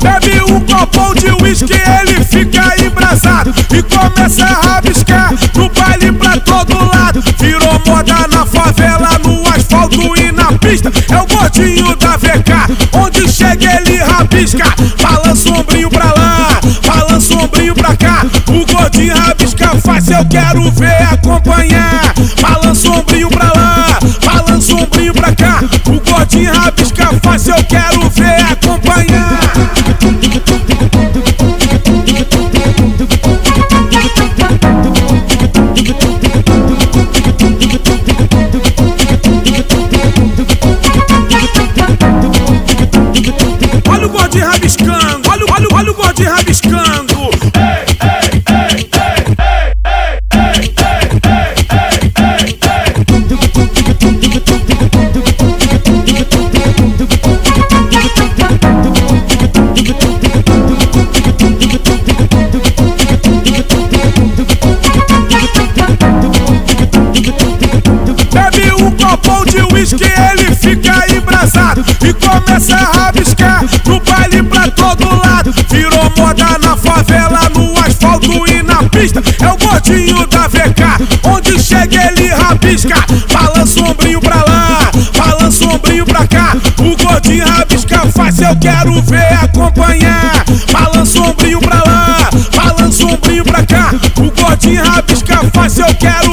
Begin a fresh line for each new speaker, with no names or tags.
Bebe um copo de uísque, ele fica embrasado. E começa a rabiscar no baile pra todo lado. Virou moda na favela, no asfalto e na pista. É o gordinho da VK, onde chega ele rabisca. Balança o ombrinho pra faz, eu quero ver acompanhar. Balança o ombrinho pra copão de uísque, ele fica embrasado. E começa a rabiscar no baile pra todo lado. Virou moda na favela, no asfalto e na pista. É o gordinho da VK, onde chega ele rabisca. Balança o ombrinho pra lá, balança o ombrinho pra cá. O gordinho rabisca faz, eu quero ver acompanhar. Balança o ombrinho pra lá, balança o ombrinho pra cá. O gordinho rabisca faz, eu quero